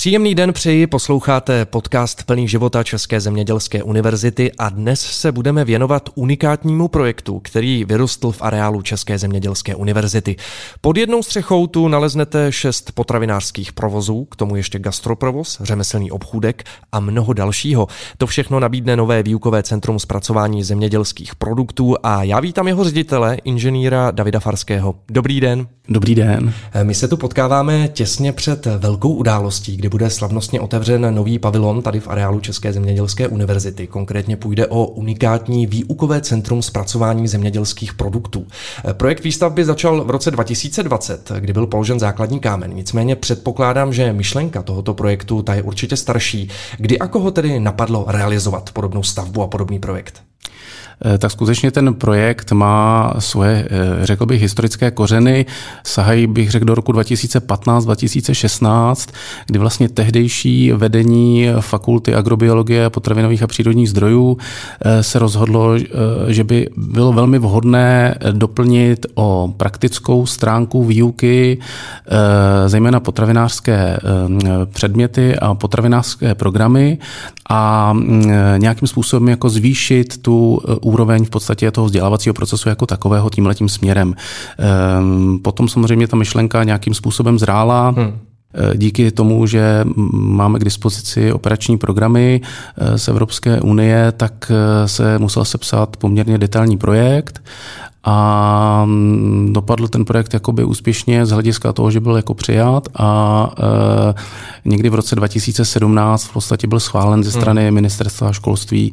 Příjemný den přeji, posloucháte podcast plný života České zemědělské univerzity a dnes se budeme věnovat unikátnímu projektu, který vyrostl v areálu České zemědělské univerzity. Pod jednou střechou tu naleznete šest potravinářských provozů, k tomu ještě gastroprovoz, řemeslný obchůdek a mnoho dalšího. To všechno nabídne nové výukové centrum zpracování zemědělských produktů a já vítám jeho ředitele, inženýra Davida Farského. Dobrý den. Dobrý den. My se tu potkáváme těsně před velkou událostí, kdy bude slavnostně otevřen nový pavilon tady v areálu České zemědělské univerzity. Konkrétně půjde o unikátní výukové centrum zpracování zemědělských produktů. Projekt výstavby začal v roce 2020, kdy byl položen základní kámen. Nicméně předpokládám, že myšlenka tohoto projektu ta je určitě starší. Kdy a koho tedy napadlo realizovat podobnou stavbu a podobný projekt? Eh, tak skutečně ten projekt má svoje, eh, řekl bych, historické kořeny. Sahají, bych řekl, do roku 2015-2016, kdy vlastně tehdejší vedení fakulty agrobiologie, potravinových a přírodních zdrojů eh, se rozhodlo, že by bylo velmi vhodné doplnit o praktickou stránku výuky, zejména potravinářské předměty a potravinářské programy a mm, nějakým způsobem jako zvýšit tu úroveň v podstatě toho vzdělávacího procesu jako takového tímhletím směrem. Ehm, potom samozřejmě ta myšlenka nějakým způsobem zrála. Hmm. E, díky tomu, že máme k dispozici operační programy e, z Evropské unie, tak e, se musel sepsat poměrně detailní projekt a mm, dopadl ten projekt jakoby úspěšně z hlediska toho, že byl jako přijat a e, někdy v roce 2017 v podstatě byl schválen ze hmm. strany hmm. ministerstva školství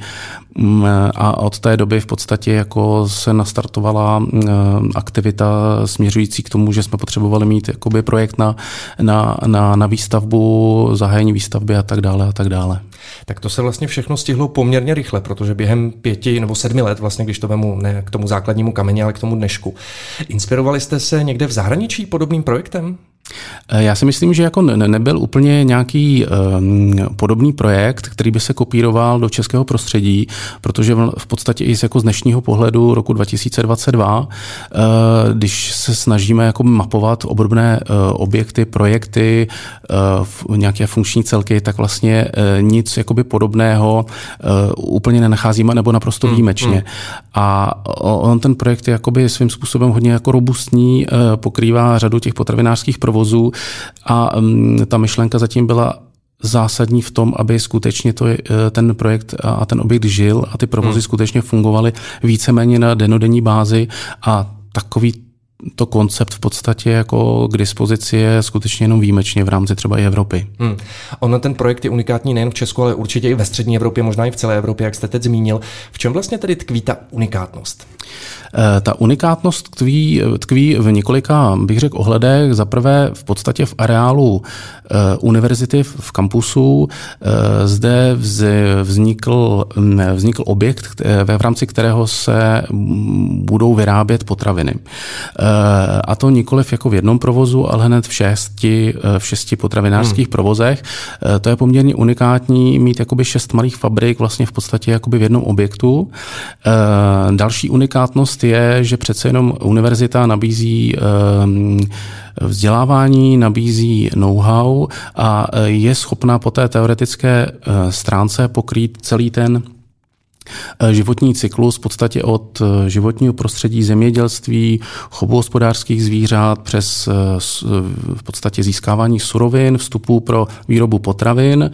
mm, a od té doby v podstatě jako se nastartovala e, aktivita směřující k tomu, že jsme potřebovali mít jakoby projekt na, na, na, na výstavbu, zahájení výstavby a tak dále a tak dále. Tak to se vlastně všechno stihlo poměrně rychle, protože během pěti nebo sedmi let, vlastně, když to vemu ne k tomu základnímu kameni, ale k tomu dnešku. Inspirovali jste se někde v zahraničí podobným projektem? Eh, já si myslím, že jako nebyl úplně nějaký um, podobný projekt, který by se kopíroval do českého prostředí, protože v podstatě i z, jako z dnešního pohledu roku 2022, uh, eh, když se snažíme jako mapovat obdobné uh, objekty, projekty, uh, nějaké funkční celky, tak vlastně nic jakoby podobného úplně nenacházíme nebo naprosto hmm, výjimečně. Hmm. A on ten projekt je jakoby svým způsobem hodně jako robustní, pokrývá řadu těch potravinářských provozů provozu a um, ta myšlenka zatím byla zásadní v tom, aby skutečně to, eh, ten projekt a ten objekt žil a ty provozy hmm. skutečně fungovaly víceméně na denodenní bázi a takový to koncept v podstatě jako k dispozici je skutečně jenom výjimečně v rámci třeba i Evropy. Hmm. On ten projekt je unikátní nejen v Česku, ale určitě i ve střední Evropě, možná i v celé Evropě, jak jste teď zmínil. V čem vlastně tedy tkví ta unikátnost? Eh, ta unikátnost tkví, tkví v několika, bych řekl, ohledech. Za prvé v podstatě v areálu eh, univerzity v kampusu. Eh, zde vznikl, vznikl objekt, v rámci kterého se budou vyrábět potraviny. A to nikoliv jako v jednom provozu, ale hned v šesti, v šesti potravinářských hmm. provozech. To je poměrně unikátní mít jakoby šest malých fabrik vlastně v podstatě jakoby v jednom objektu. Další unikátnost je, že přece jenom univerzita nabízí ehm, vzdělávání, nabízí know-how a je schopná po té teoretické eh, stránce pokrýt celý ten Eh, životní cyklus v podstatě od eh, životního prostředí, zemědělství, chovu hospodářských zvířat přes eh, v podstatě získávání surovin, vstupů pro výrobu potravin,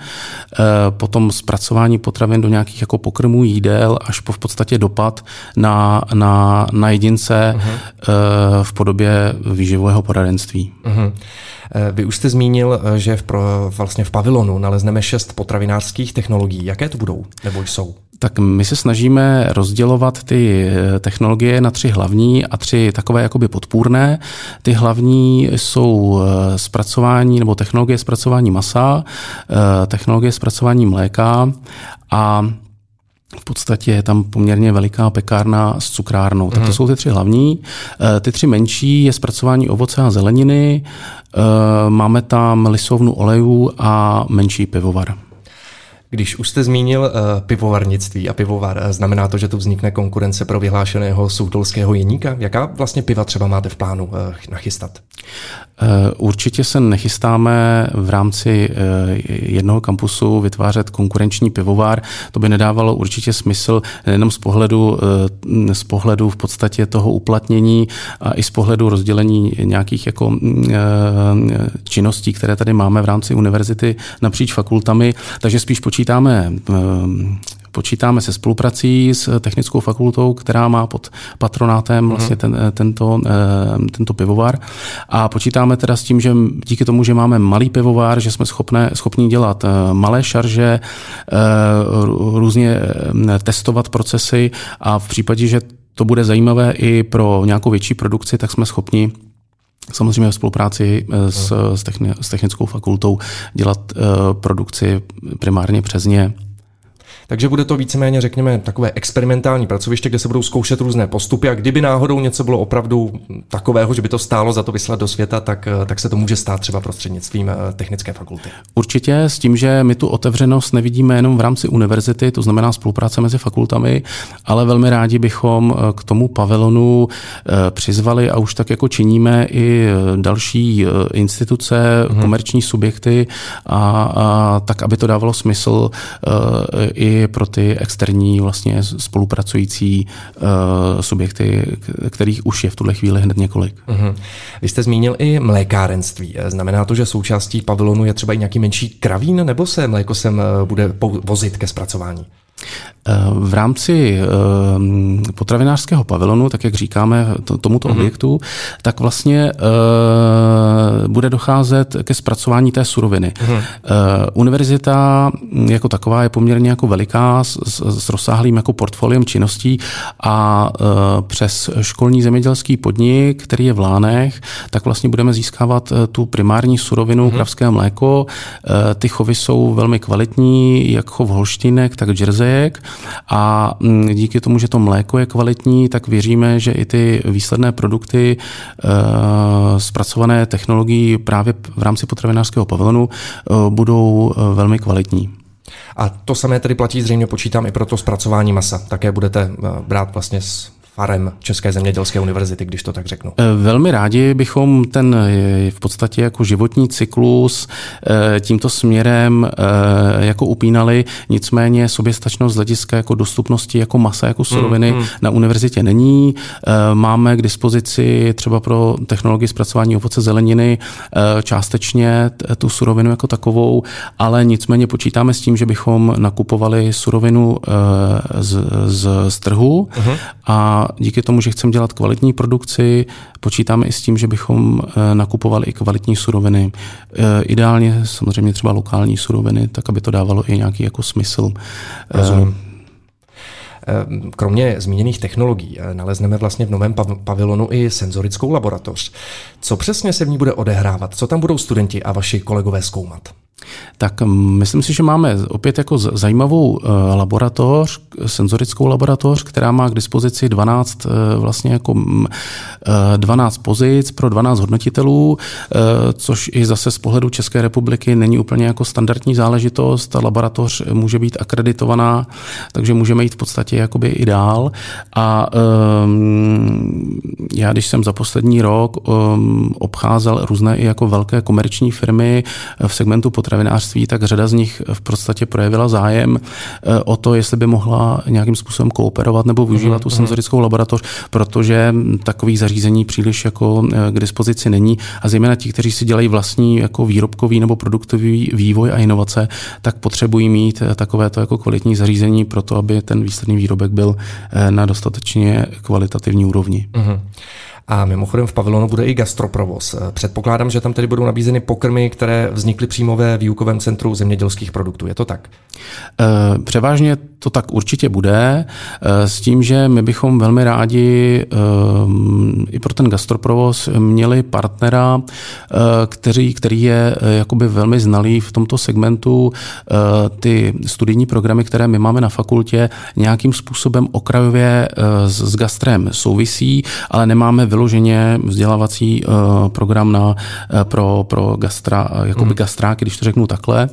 potom zpracování potravin do nějakých jako pokrmů jídel, až po v podstatě dopad na, na, na jedince uh-huh. v podobě výživového poradenství. Uh-huh. Vy už jste zmínil, že v, pro, vlastně v pavilonu nalezneme šest potravinářských technologií. Jaké to budou nebo jsou? Tak my se snažíme rozdělovat ty eh, technologie na tři hlavní a tři takové jakoby podpůrné. Ty hlavní jsou eh, zpracování nebo technologie zpracování masa, eh, technologie zpracování mléka a v podstatě je tam poměrně veliká pekárna s cukrárnou. Tak to mhm. jsou ty tři hlavní. Ty tři menší je zpracování ovoce a zeleniny, máme tam lisovnu olejů a menší pivovar. Když už jste zmínil uh, pivovarnictví a pivovar, uh, znamená to, že tu vznikne konkurence pro vyhlášeného soudolského jeníka? Jaká vlastně piva třeba máte v plánu uh, nachystat? Určitě se nechystáme v rámci jednoho kampusu vytvářet konkurenční pivovar. To by nedávalo určitě smysl nejenom z pohledu, z pohledu v podstatě toho uplatnění a i z pohledu rozdělení nějakých jako činností, které tady máme v rámci univerzity napříč fakultami. Takže spíš počítáme Počítáme se spoluprací s technickou fakultou, která má pod patronátem vlastně ten, tento, tento pivovar. A počítáme teda s tím, že díky tomu, že máme malý pivovar, že jsme schopné, schopni dělat eh, malé šarže, eh, různě eh, testovat procesy a v případě, že to bude zajímavé i pro nějakou větší produkci, tak jsme schopni samozřejmě v spolupráci s, s, techni, s technickou fakultou dělat uh, produkci primárně přes ně takže bude to víceméně, řekněme, takové experimentální pracoviště, kde se budou zkoušet různé postupy a kdyby náhodou něco bylo opravdu takového, že by to stálo za to vyslat do světa, tak, eh, tak se to může stát třeba prostřednictvím eh, technické fakulty. Určitě s tím, že my tu otevřenost nevidíme jenom v rámci univerzity, to znamená spolupráce mezi fakultami, ale velmi rádi bychom eh, k tomu pavilonu přizvali a už tak jako činíme i další instituce, hmm. komerční subjekty a, a tak, aby to dávalo smysl i pro ty externí vlastně spolupracující uh, subjekty, kterých už je v tuhle chvíli hned několik. Uh-huh. Vy jste zmínil i mlékárenství. Znamená to, že součástí pavilonu je třeba i nějaký menší kravín, nebo se mléko sem eh, bude vozit ke zpracování? V rámci potravinářského pavilonu, tak jak říkáme tomuto mm-hmm. objektu, tak vlastně eh, bude docházet ke zpracování té suroviny. Mm-hmm. Univerzita jako taková je poměrně jako veliká s, s rozsáhlým jako portfoliem činností a eh, přes školní zemědělský podnik, který je v Lánech, tak vlastně budeme získávat tu primární surovinu, mm-hmm. kravské mléko. Ty chovy jsou velmi kvalitní, jak chov holštínek, tak džerzejek a mm, díky tomu, že to mléko je kvalitní, tak věříme, že i ty výsledné produkty eh, zpracované technologií právě v rámci potravinářského pavilonu eh, budou eh, velmi kvalitní. A to samé tedy platí zřejmě počítám i pro to zpracování masa. Také budete brát vlastně z farem České zemědělské univerzity, když to tak řeknu. Eh, velmi rádi bychom ten eh, v podstatě jako životní cyklus eh, tímto směrem jako upínali, nicméně soběstačnost z hlediska jako dostupnosti jako masa, jako suroviny mm, mm. na univerzitě není. Máme k dispozici třeba pro technologii zpracování ovoce zeleniny částečně tu surovinu jako takovou, ale nicméně počítáme s tím, že bychom nakupovali surovinu z, z, z trhu uh-huh. a díky tomu, že chceme dělat kvalitní produkci, počítáme i s tím, že bychom eh, nakupovali i kvalitní suroviny. Eh, ideálně samozřejmě třeba lokální suroviny, tak aby to dávalo i nějaký jako smysl. Rozumím. Kromě zmíněných technologií eh, nalezneme vlastně v novém pavilonu i senzorickou laboratoř. Co přesně se v ní bude odehrávat? Co tam budou studenti a vaši kolegové zkoumat? Tak myslím si, že máme opět jako zajímavou eh, laboratoř, senzorickou laboratoř, která má k dispozici 12 eh, vlastně jako 12 eh, pozic pro 12 hodnotitelů, což i zase z pohledu České republiky není úplně jako standardní záležitost. Ta laboratoř může být akreditovaná, takže můžeme jít v podstatě jakoby i dál. A um, já, když jsem za poslední rok um, obcházel různé i jako velké komerční firmy v segmentu potravin, potravinářství, tak řada z nich v podstatě projevila zájem eh, o to, jestli by mohla nějakým způsobem kooperovat nebo využívat tu mhm, senzorickou laboratoř, protože takových zařízení příliš jako eh, k dispozici není a zejména ti, kteří si dělají vlastní jako výrobkový nebo produktový vývoj a inovace, tak potřebují mít eh, takovéto jako kvalitní zařízení pro to, aby ten výsledný výrobek byl na dostatečně kvalitativní úrovni. Uh-huh. A mimochodem v pavilonu bude i gastroprovoz. Předpokládám, že tam tedy budou nabízeny pokrmy, které vznikly přímo ve výukovém centru zemědělských produktů. Je to tak? Eh, převážně to tak určitě bude, eh, s tím, že my bychom velmi rádi eh, i pro ten gastroprovoz měli partnera, který, který je jakoby velmi znalý v tomto segmentu. Ty studijní programy, které my máme na fakultě, nějakým způsobem okrajově s gastrem souvisí, ale nemáme vyloženě vzdělávací program na, pro, pro gastra, jakoby hmm. gastráky, když to řeknu takhle.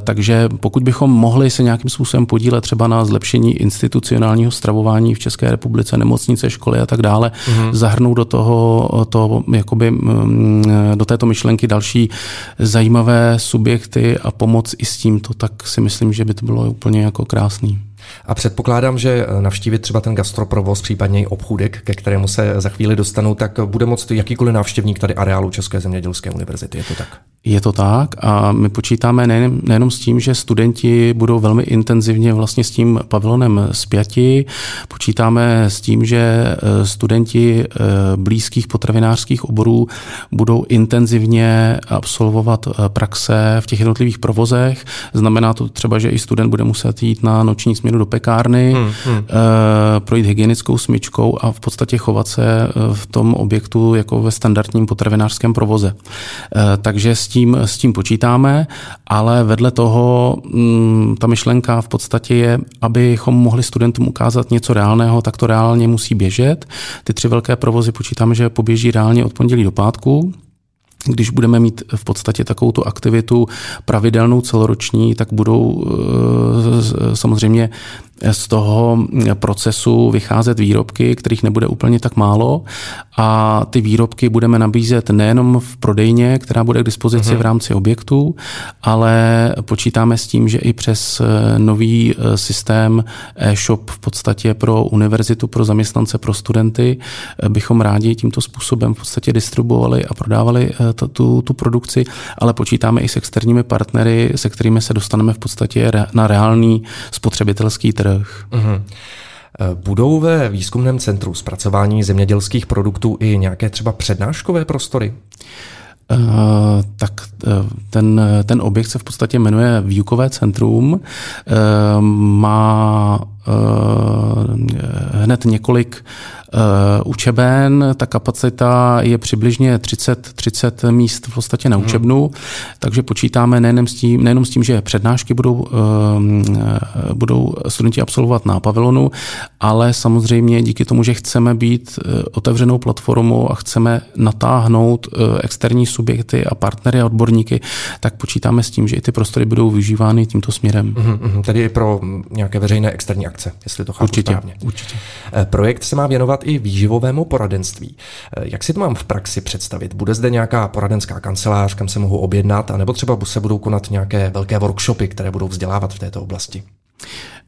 Takže pokud bychom mohli se nějakým způsobem podílet třeba na zlepšení institucionálního stravování v České republice, nemocnice, školy a tak dále, hmm. zahrnout do toho to, jakoby, mm, do této myšlenky další zajímavé subjekty a pomoc i s tímto, tak si myslím, že by to bylo úplně jako krásný. A předpokládám, že navštívit třeba ten gastroprovoz, případně i obchůdek, ke kterému se za chvíli dostanu, tak bude moct jakýkoliv návštěvník tady areálu České zemědělské univerzity. Je to tak? Je to tak a my počítáme nejen, nejenom s tím, že studenti budou velmi intenzivně vlastně s tím pavilonem spjati, počítáme s tím, že eh, studenti eh, blízkých potravinářských oborů budou intenzivně absolvovat eh, praxe v těch jednotlivých provozech. Znamená to třeba, že i student bude muset jít na noční směnu do pekárny, hmm, hmm. projít hygienickou smyčkou a v podstatě chovat se v tom objektu jako ve standardním potravinářském provoze. Takže s tím, s tím počítáme, ale vedle toho mm, ta myšlenka v podstatě je, abychom mohli studentům ukázat něco reálného, tak to reálně musí běžet. Ty tři velké provozy počítáme, že poběží reálně od pondělí do pátku. Když budeme mít v podstatě takovou tu aktivitu pravidelnou celoroční, tak budou eh, samozřejmě z toho procesu vycházet výrobky, kterých nebude úplně tak málo a ty výrobky budeme nabízet nejenom v prodejně, která bude k dispozici uh-huh. v rámci objektu, ale počítáme s tím, že i přes eh, nový eh, systém e-shop v podstatě pro univerzitu, pro zaměstnance, pro studenty bychom rádi tímto způsobem v podstatě distribuovali a prodávali tu, tu produkci, ale počítáme i s externími partnery, se kterými se dostaneme v podstatě na reálný spotřebitelský trh. Uh-huh. Budou ve výzkumném centru zpracování zemědělských produktů i nějaké třeba přednáškové prostory? Uh, tak uh, ten, ten objekt se v podstatě jmenuje Výukové centrum. Uh, má hned několik učeben. Ta kapacita je přibližně 30, 30 míst v podstatě na mhm. učebnu, hmm. takže počítáme nejenom s tím, nejenom s tím že přednášky budou, eh, budou studenti absolvovat na pavilonu, ale samozřejmě díky tomu, že chceme být eh, otevřenou platformou a chceme natáhnout externí subjekty a partnery a odborníky, tak počítáme s tím, že i ty prostory budou využívány tímto směrem. Hmm, tedy i pro nějaké veřejné externí akce, jestli to chápu určitě, správně. Určitě. Projekt se má věnovat i výživovému poradenství. Eh, jak si to mám v praxi představit? Bude zde nějaká poradenská kancelář, kam se mohu objednat, anebo třeba se budou konat nějaké velké workshopy, které budou vzdělávat v této oblasti?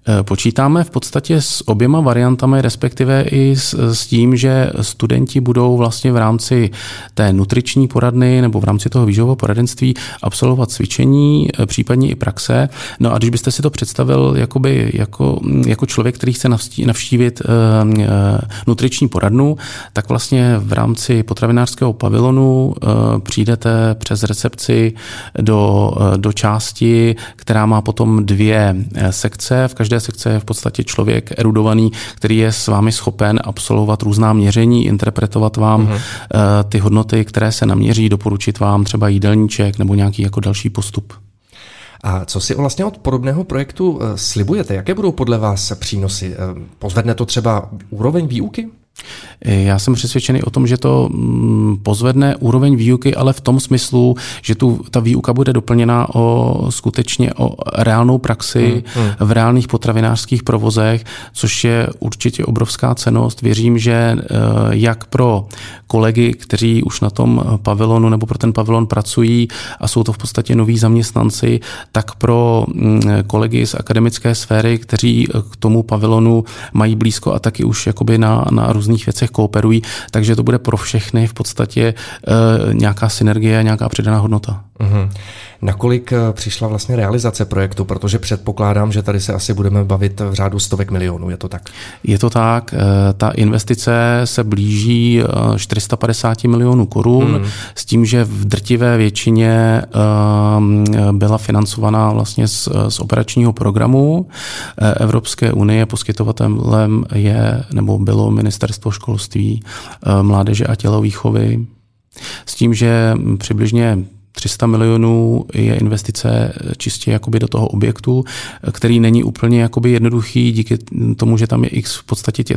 Eh, počítáme v podstatě s oběma variantami, respektive i s, s tím, že studenti budou vlastně v rámci té nutriční poradny nebo v rámci toho výživového poradenství absolvovat cvičení, eh, případně i praxe. No a když byste si to představil jakoby, jako, jako člověk, který chce navštívit uh, nutriční poradnu, tak vlastně v rámci potravinářského pavilonu přijdete přes recepci do, do části, která má potom dvě sekce. V každé každé sekce je v podstatě člověk erudovaný, který je s vámi schopen absolvovat různá měření, interpretovat vám uh-huh. ty hodnoty, které se naměří, doporučit vám třeba jídelníček nebo nějaký jako další postup. A co si vlastně od podobného projektu eh, slibujete? Jaké budou podle vás přínosy? Eh, pozvedne to třeba úroveň výuky? Já jsem přesvědčený o tom, že to mm, pozvedne úroveň výuky, ale v tom smyslu, že tu, ta výuka bude doplněna o skutečně o reálnou praxi hmm, hmm. v reálných potravinářských provozech, což je určitě obrovská cenost. Věřím, že eh, jak pro kolegy, kteří už na tom pavilonu nebo pro ten pavilon pracují a jsou to v podstatě noví zaměstnanci, tak pro mm, kolegy z akademické sféry, kteří k tomu pavilonu mají blízko a taky už jakoby na, na různých věcech kooperují, takže to bude pro všechny v podstatě e, nějaká synergie, nějaká přidaná hodnota. Mm-hmm. Nakolik eh, přišla vlastně realizace projektu, protože předpokládám, že tady se asi budeme bavit v řádu stovek milionů, je to tak? Je to tak, eh, ta investice se blíží 450 milionů korun, hmm. s tím, že v drtivé většině byla financovaná vlastně z, z operačního programu Evropské unie, poskytovatelem je nebo bylo ministerstvo školství, mládeže a tělovýchovy, s tím, že přibližně 300 milionů je investice čistě jakoby do toho objektu, který není úplně jakoby jednoduchý díky tomu, že tam je x v podstatě těch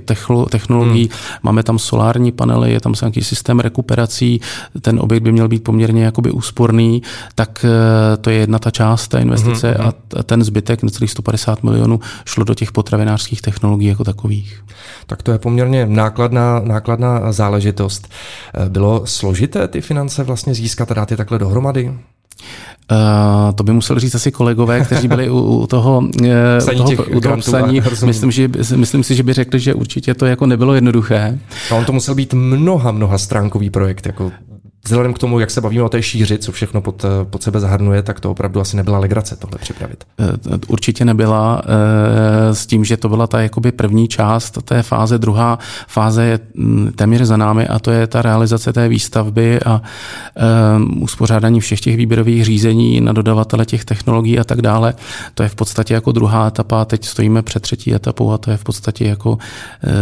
technologií. Hmm. Máme tam solární panely, je tam nějaký systém rekuperací, ten objekt by měl být poměrně jakoby úsporný, tak eh, to je jedna ta část té investice hmm. a ten zbytek, necelých 150 milionů, šlo do těch potravinářských technologií jako takových. Tak to je poměrně nákladná, nákladná záležitost. Eh, bylo složité ty finance vlastně získat a dát je takhle dohromady? Uh, to by musel říct asi kolegové, kteří byli u, u toho, psaní u toho, u toho psaní. Myslím, že, myslím si, že by řekli, že určitě to jako nebylo jednoduché. A on to musel být mnoha, mnoha stránkový projekt. Jako vzhledem k tomu, jak se bavíme o té šíři, co všechno pod, pod sebe zahrnuje, tak to opravdu asi nebyla legrace tohle připravit. Eh, určitě nebyla eh, s tím, že to byla ta jakoby první část té fáze. Druhá fáze je mm, téměř za námi a to je ta realizace té výstavby a uspořádání všech těch výběrových řízení na dodavatele těch technologií a tak dále. To je v podstatě jako druhá etapa. Teď stojíme před třetí etapou a to je v podstatě jako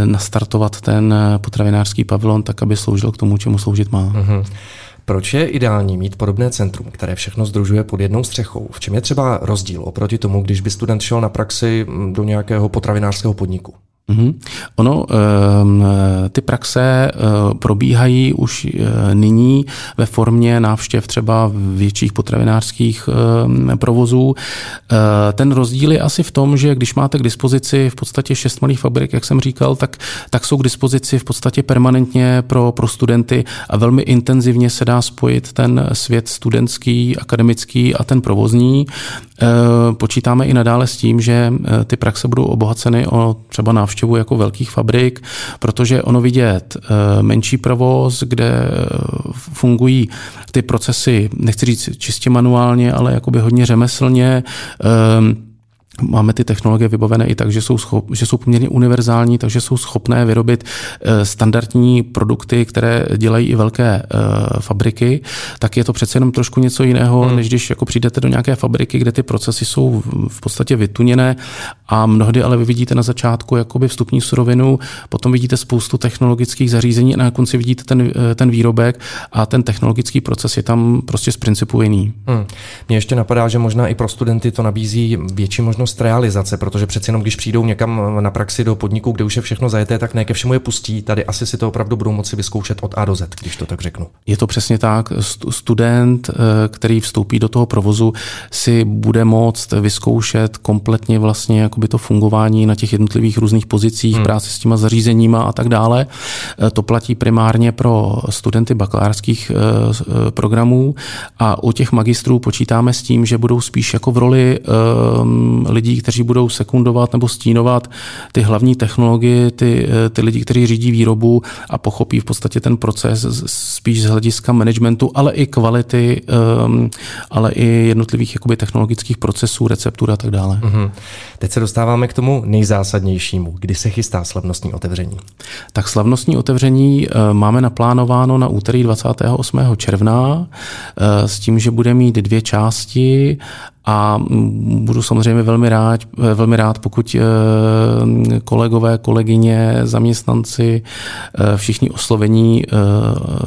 nastartovat ten potravinářský pavilon tak, aby sloužil k tomu, čemu sloužit má. Mm-hmm. Proč je ideální mít podobné centrum, které všechno združuje pod jednou střechou? V čem je třeba rozdíl oproti tomu, když by student šel na praxi do nějakého potravinářského podniku? Mm-hmm. Ono, ty praxe eh, probíhají už eh, nyní ve formě návštěv třeba větších potravinářských provozů. Eh, ten rozdíl je asi v tom, že když máte k dispozici v podstatě šest malých fabrik, jak jsem říkal, tak, tak jsou k dispozici v podstatě permanentně pro, pro studenty a velmi intenzivně se dá spojit ten svět studentský, akademický a ten provozní. Počítáme i nadále s tím, že ty praxe budou obohaceny o třeba návštěvu návštěvu jako velkých fabrik, protože ono vidět eh, menší provoz, kde eh, fungují ty procesy, nechci říct čistě manuálně, ale jakoby hodně řemeslně, eh, Máme ty technologie vybavené i tak, že jsou, schop, že jsou poměrně univerzální, takže jsou schopné vyrobit eh, standardní produkty, které dělají i velké uh, fabriky, tak je to přece jenom trošku něco jiného, hmm. než když jako přijdete do nějaké fabriky, kde ty procesy jsou v podstatě vytuněné a mnohdy ale vy vidíte na začátku jakoby vstupní surovinu, potom vidíte spoustu technologických zařízení a na konci vidíte ten, eh, ten výrobek a ten technologický proces je tam prostě z principu jiný. Hmm. Mně ještě napadá, že možná i pro studenty to nabízí větší možnost možnost realizace, protože přeci jenom když přijdou někam na praxi do podniku, kde už je všechno zajeté, tak ne ke všemu je pustí. Tady asi si to opravdu budou moci vyzkoušet od A do Z, když to tak řeknu. Je to přesně tak. Student, eh, který vstoupí do toho provozu, si bude moct vyzkoušet kompletně vlastně jakoby to fungování na těch jednotlivých různých pozicích, hmm. práce s těma zařízeníma a tak dále. Eh, to platí primárně pro studenty bakalářských eh, programů a u těch magistrů počítáme s tím, že budou spíš jako v roli lidí, kteří budou sekundovat nebo stínovat ty hlavní technologie, ty, eh, ty lidi, kteří řídí výrobu a pochopí v podstatě ten proces spíš z hlediska managementu, ale i kvality, um, ale i jednotlivých jakoby, technologických procesů, receptur a tak dále. Mm-hmm. Teď se dostáváme k tomu nejzásadnějšímu. Kdy se chystá slavnostní otevření? Tak slavnostní otevření uh, máme naplánováno na úterý 28. června uh, s tím, že bude mít dvě části a budu samozřejmě velmi rád, velmi rád pokud eh, kolegové, kolegyně, zaměstnanci, eh, všichni oslovení eh,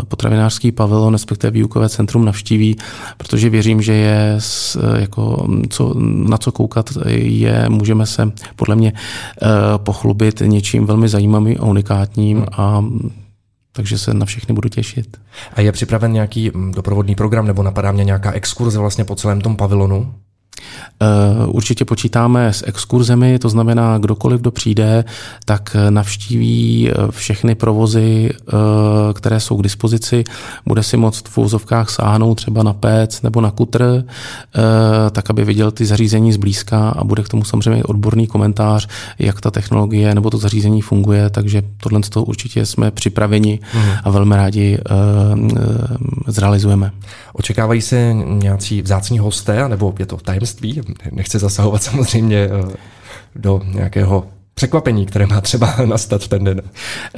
potravinářský pavilon, respektive výukové centrum navštíví, protože věřím, že je jako, co, na co koukat je, můžeme se podle mě pochlubit něčím velmi zajímavým a unikátním hmm. a takže se na všechny budu těšit. A je připraven nějaký mm, doprovodný program nebo napadá mě nějaká exkurze vlastně po celém tom pavilonu? Eh, určitě počítáme s exkurzemi, to znamená, kdokoliv, kdo přijde, tak navštíví eh, všechny provozy, eh, které jsou k dispozici. Bude si moct v úzovkách sáhnout třeba na pec nebo na kutr, tak aby viděl ty zařízení zblízka a bude k tomu samozřejmě odborný komentář, jak ta technologie nebo to zařízení funguje, takže tohle z toho určitě jsme připraveni mm. a velmi rádi zrealizujeme. Očekávají se nějací vzácní hosté, nebo je to tajemství? Nechci zasahovat samozřejmě eh, do nějakého překvapení, které má třeba nastat v ten den?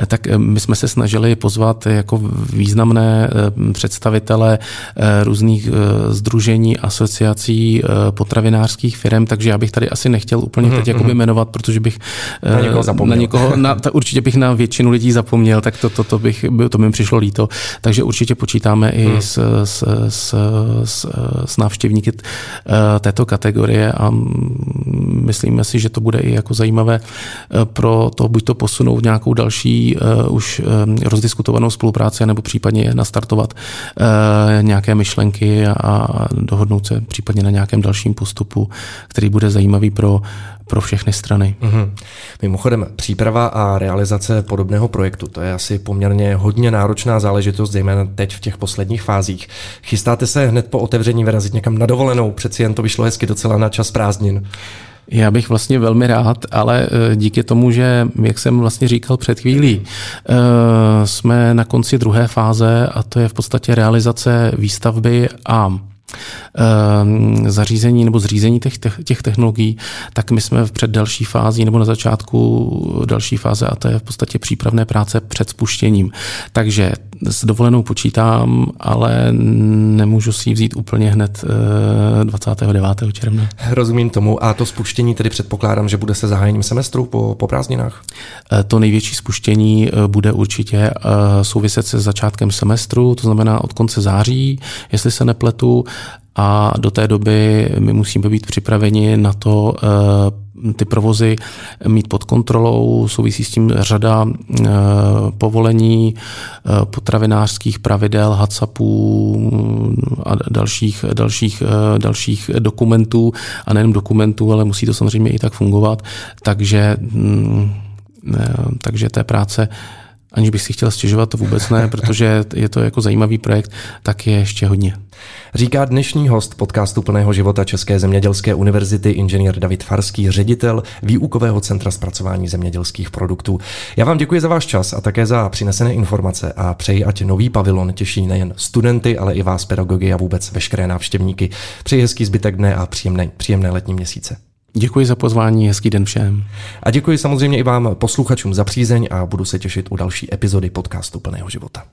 Tak my jsme se snažili pozvat jako významné představitele různých združení, asociací potravinářských firm, takže já bych tady asi nechtěl úplně mm-hmm. teď jakoby mhm. jmenovat, protože bych na někoho zapomněl. Na někoho, na, ta, určitě bych na většinu lidí zapomněl, tak to, to, to, bych, to mi přišlo líto. Takže určitě počítáme i hmm. s, s, s, s, s návštěvníky této kategorie a myslíme si, že to bude i jako zajímavé pro to, buď to posunout nějakou další už rozdiskutovanou spolupráci, nebo případně nastartovat nějaké myšlenky a dohodnout se případně na nějakém dalším postupu, který bude zajímavý pro, pro všechny strany. Mm-hmm. Mimochodem, příprava a realizace podobného projektu, to je asi poměrně hodně náročná záležitost, zejména teď v těch posledních fázích. Chystáte se hned po otevření vyrazit někam na dovolenou? Přeci jen to vyšlo hezky docela na čas prázdnin. Já bych vlastně velmi rád, ale eh, díky tomu, že, jak jsem vlastně říkal před chvílí, eh, jsme na konci druhé fáze a to je v podstatě realizace výstavby a Ehm, zařízení nebo zřízení těch, těch technologií, tak my jsme v před další fází nebo na začátku další fáze a to je v podstatě přípravné práce před spuštěním. Takže s dovolenou počítám, ale nemůžu si ji vzít úplně hned 29. Eh, června. Rozumím tomu. A to spuštění tedy předpokládám, že bude se zahájením semestru po, po prázdninách? Eh, to největší spuštění eh, bude určitě souviset se začátkem semestru, to znamená od konce září, jestli se nepletu, a do té doby my musíme být připraveni na to ty provozy mít pod kontrolou, souvisí s tím řada eh, povolení eh, potravinářských pravidel, HACCPů a dalších, dalších, dalších dokumentů. A nejen dokumentů, ale musí to samozřejmě i tak fungovat, takže, mm, takže té práce aniž bych si chtěl stěžovat, to vůbec ne, protože je to jako zajímavý projekt, tak je ještě hodně. Říká dnešní host podcastu Plného života České zemědělské univerzity inženýr David Farský, ředitel výukového centra zpracování zemědělských produktů. Já vám děkuji za váš čas a také za přinesené informace a přeji, ať nový pavilon těší nejen studenty, ale i vás pedagogy a vůbec veškeré návštěvníky. Přeji hezký zbytek dne a příjemné, příjemné letní měsíce. Děkuji za pozvání, hezký den všem. A děkuji samozřejmě i vám posluchačům za přízeň a budu se těšit u další epizody podcastu Plného života.